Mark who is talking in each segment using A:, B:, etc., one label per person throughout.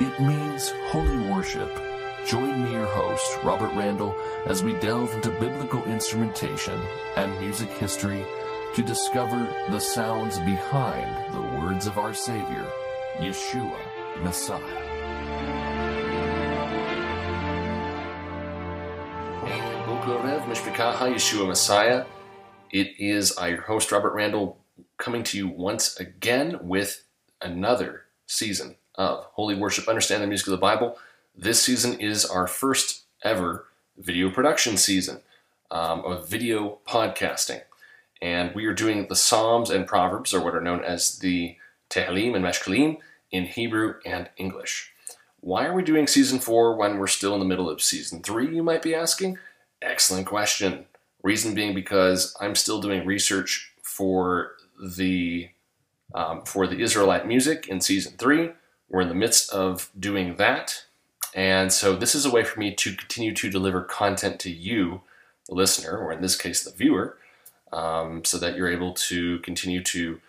A: It means holy worship. Join me, your host, Robert Randall, as we delve into biblical instrumentation and music history to discover the sounds behind the words of our Savior, Yeshua, Messiah.
B: Yeshua Messiah. It is I, your host, Robert Randall, coming to you once again with another season of Holy Worship Understand the Music of the Bible. This season is our first ever video production season um, of video podcasting. And we are doing the Psalms and Proverbs, or what are known as the Tehillim and Meshkalim, in Hebrew and English. Why are we doing season four when we're still in the middle of season three, you might be asking? Excellent question. Reason being because I'm still doing research for the um, for the Israelite music in season three. We're in the midst of doing that, and so this is a way for me to continue to deliver content to you, the listener, or in this case, the viewer, um, so that you're able to continue to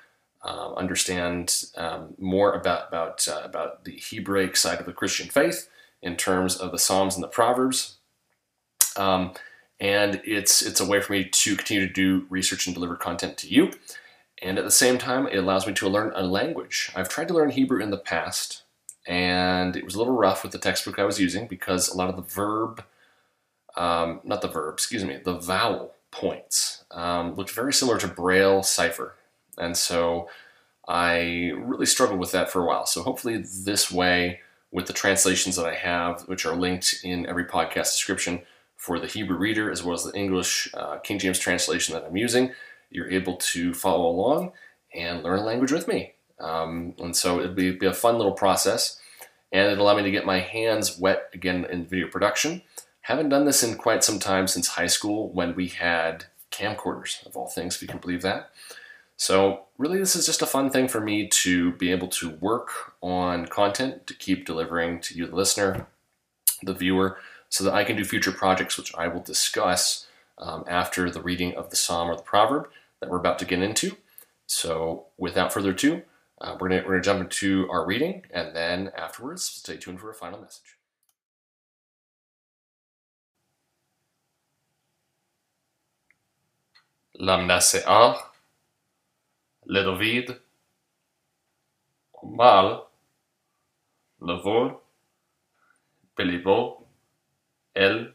B: um, understand um, more about about uh, about the Hebraic side of the Christian faith in terms of the Psalms and the Proverbs. Um, and it's it's a way for me to continue to do research and deliver content to you. And at the same time, it allows me to learn a language. I've tried to learn Hebrew in the past, and it was a little rough with the textbook I was using because a lot of the verb, um, not the verb, excuse me, the vowel points um, looked very similar to Braille cipher. And so I really struggled with that for a while. So hopefully, this way, with the translations that I have, which are linked in every podcast description for the Hebrew reader as well as the English uh, King James translation that I'm using, you're able to follow along and learn a language with me. Um, and so it'll be, be, a fun little process, and it'll allow me to get my hands wet again in video production. Haven't done this in quite some time since high school when we had camcorders, of all things, if you can believe that. So, really, this is just a fun thing for me to be able to work on content to keep delivering to you, the listener, the viewer, so that I can do future projects, which I will discuss um, after the reading of the psalm or the proverb that we're about to get into. So without further ado, uh, we're going to jump into our reading, and then afterwards, stay tuned for a final message. L'amna se'ar, le David, mal, le vol, el,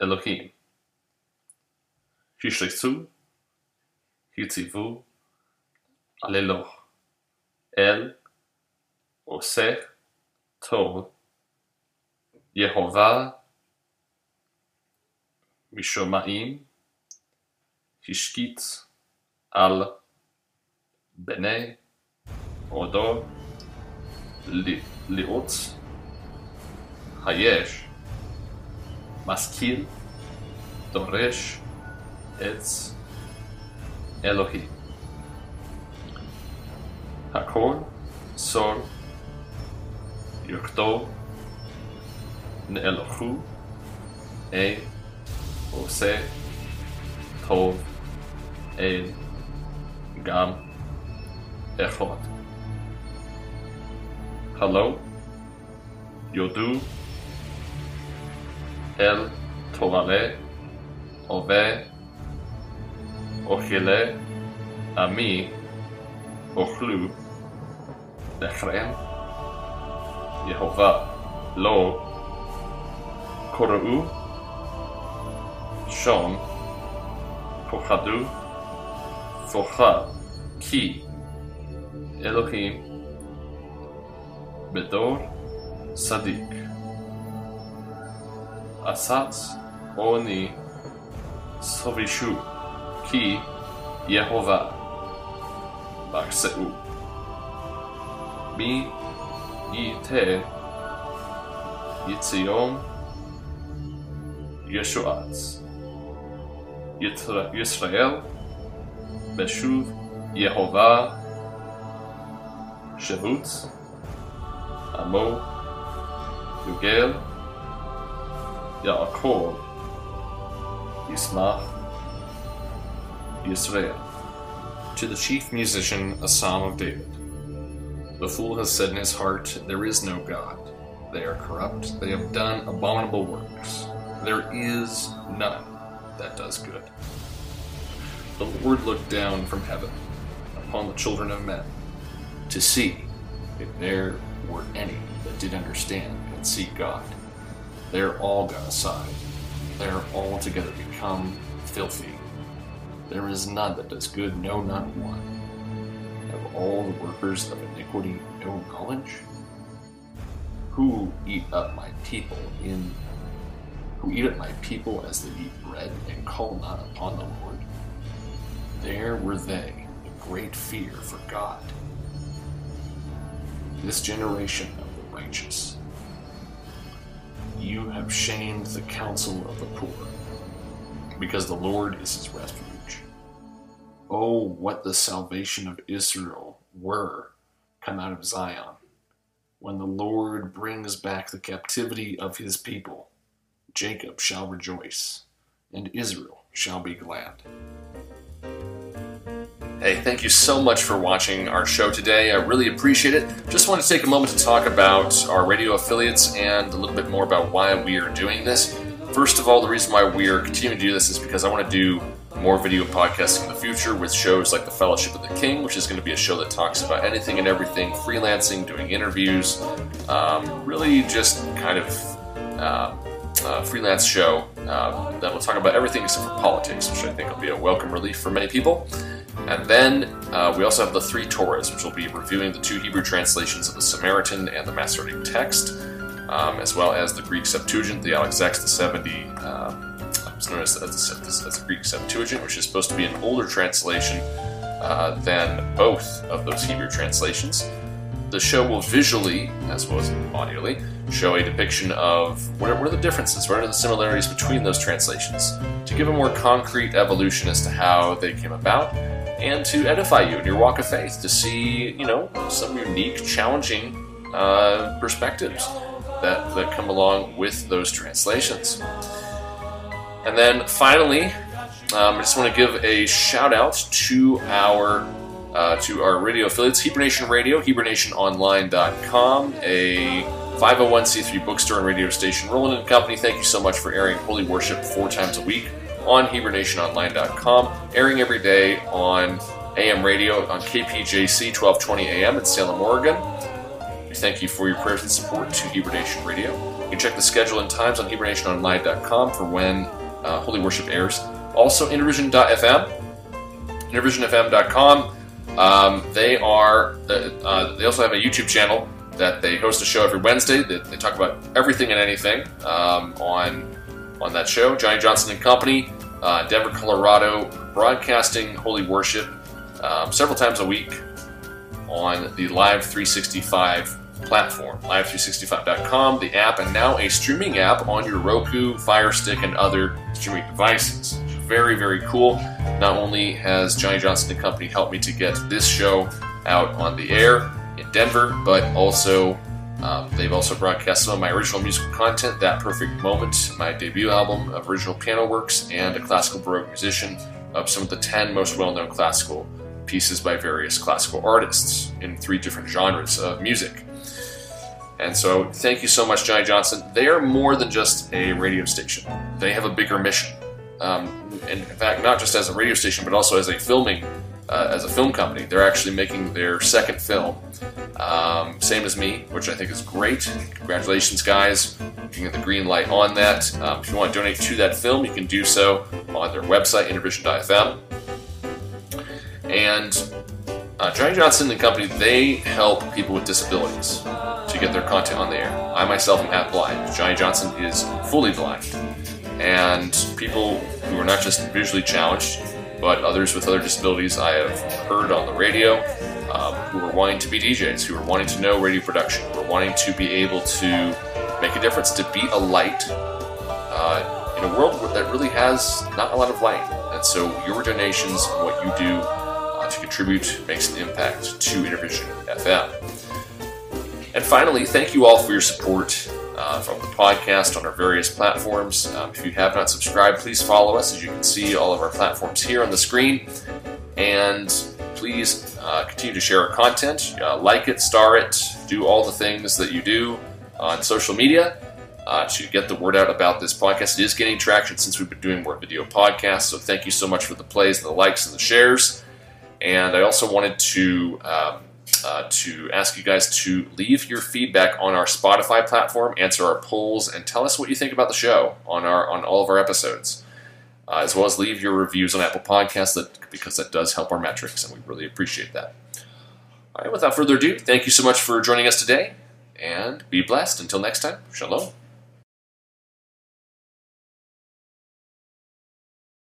B: Elohim. Shishlitsu, הציבו, הללו, אל עושה טוב, יהובה משומעים, השקיט על בני עודו לאות היש. משכיל דורש עץ אלוהים. הכל סור ירקדו נאלחו אי עושה טוב אל גם אחד. הלא יודו אל תועלה הווה אוכלה עמי אוכלו לכם יהובה לא קוראו שום פוחדו פוחד כי אלוהים בדור צדיק. אסץ עוני סובישו כי יהובה מחסהו. מי ייתה יציון ישועץ. ישראל בשוב יהובה שבות עמו יוגל יעקב ישמח Yisrael to the chief musician, a psalm of David. The fool has said in his heart, There is no God. They are corrupt, they have done abominable works. There is none that does good. The Lord looked down from heaven upon the children of men to see if there were any that did understand and seek God. They are all gone aside. They are altogether become filthy. There is none that does good, no, not one. Have all the workers of iniquity no knowledge? Who eat up my people in who eat up my people as they eat bread and call not upon the Lord? There were they, a great fear for God. This generation of the righteous, you have shamed the counsel of the poor, because the Lord is his refuge. Oh, what the salvation of Israel were come out of Zion, when the Lord brings back the captivity of his people. Jacob shall rejoice, and Israel shall be glad. Hey, thank you so much for watching our show today. I really appreciate it. Just want to take a moment to talk about our radio affiliates and a little bit more about why we are doing this. First of all, the reason why we are continuing to do this is because I want to do more video podcasting in the future with shows like The Fellowship of the King, which is going to be a show that talks about anything and everything freelancing, doing interviews, um, really just kind of uh, uh, freelance show uh, that will talk about everything except for politics, which I think will be a welcome relief for many people. And then uh, we also have the Three Torahs, which will be reviewing the two Hebrew translations of the Samaritan and the Masoretic text, um, as well as the Greek Septuagint, the LXX, the 70, um, known as, as, as, as, the Greek Septuagint, which is supposed to be an older translation uh, than both of those Hebrew translations. The show will visually, as well as audially, show a depiction of what are, what are, the differences, what are the similarities between those translations, to give a more concrete evolution as to how they came about, and to edify you in your walk of faith, to see, you know, some unique, challenging uh, perspectives that, that come along with those translations. And then finally, um, I just want to give a shout out to our uh, to our radio affiliates, Hebrew Nation Radio, HebrewNationOnline.com, a 501c3 bookstore and radio station. Roland and Company, thank you so much for airing Holy Worship four times a week on HebrewNationOnline.com, airing every day on AM radio on KPJC 1220 AM in Salem, Oregon. We thank you for your prayers and support to Hebrew Nation Radio. You can check the schedule and times on HebrewNationOnline.com for when uh, Holy Worship airs. Also, Intervision.fm, IntervisionFM.com. Um, they are. Uh, uh, they also have a YouTube channel that they host a show every Wednesday. They, they talk about everything and anything um, on on that show. Johnny Johnson and Company, uh, Denver, Colorado, broadcasting Holy Worship um, several times a week on the Live 365 platform, live365.com, the app, and now a streaming app on your Roku, Fire Stick, and other streaming devices. Very, very cool. Not only has Johnny Johnson and Company helped me to get this show out on the air in Denver, but also um, they've also broadcast some of my original musical content, That Perfect Moment, my debut album of original piano works, and a classical baroque musician of some of the 10 most well known classical pieces by various classical artists in three different genres of music. And so, thank you so much, Johnny Johnson. They are more than just a radio station, they have a bigger mission. Um, in fact, not just as a radio station, but also as a filming, uh, as a film company. They're actually making their second film, um, same as me, which I think is great. Congratulations, guys! You can get the green light on that. Um, if you want to donate to that film, you can do so on their website, intervision.fm. And uh, Johnny Johnson and the Company, they help people with disabilities to get their content on the air. I myself am half blind. Johnny Johnson is fully blind. And people who are not just visually challenged, but others with other disabilities I have heard on the radio um, who are wanting to be DJs, who are wanting to know radio production, who are wanting to be able to make a difference, to be a light uh, in a world that really has not a lot of light. And so your donations, what you do uh, to contribute, makes an impact to Intervision FM. And finally, thank you all for your support uh, from the podcast on our various platforms. Um, if you have not subscribed, please follow us. As you can see, all of our platforms here on the screen. And please uh, continue to share our content, uh, like it, star it, do all the things that you do on social media uh, to get the word out about this podcast. It is getting traction since we've been doing more video podcasts. So thank you so much for the plays and the likes and the shares. And I also wanted to um, uh, to ask you guys to leave your feedback on our Spotify platform, answer our polls, and tell us what you think about the show on our on all of our episodes, uh, as well as leave your reviews on Apple Podcasts that because that does help our metrics, and we really appreciate that. All right, without further ado, thank you so much for joining us today, and be blessed. Until next time, shalom.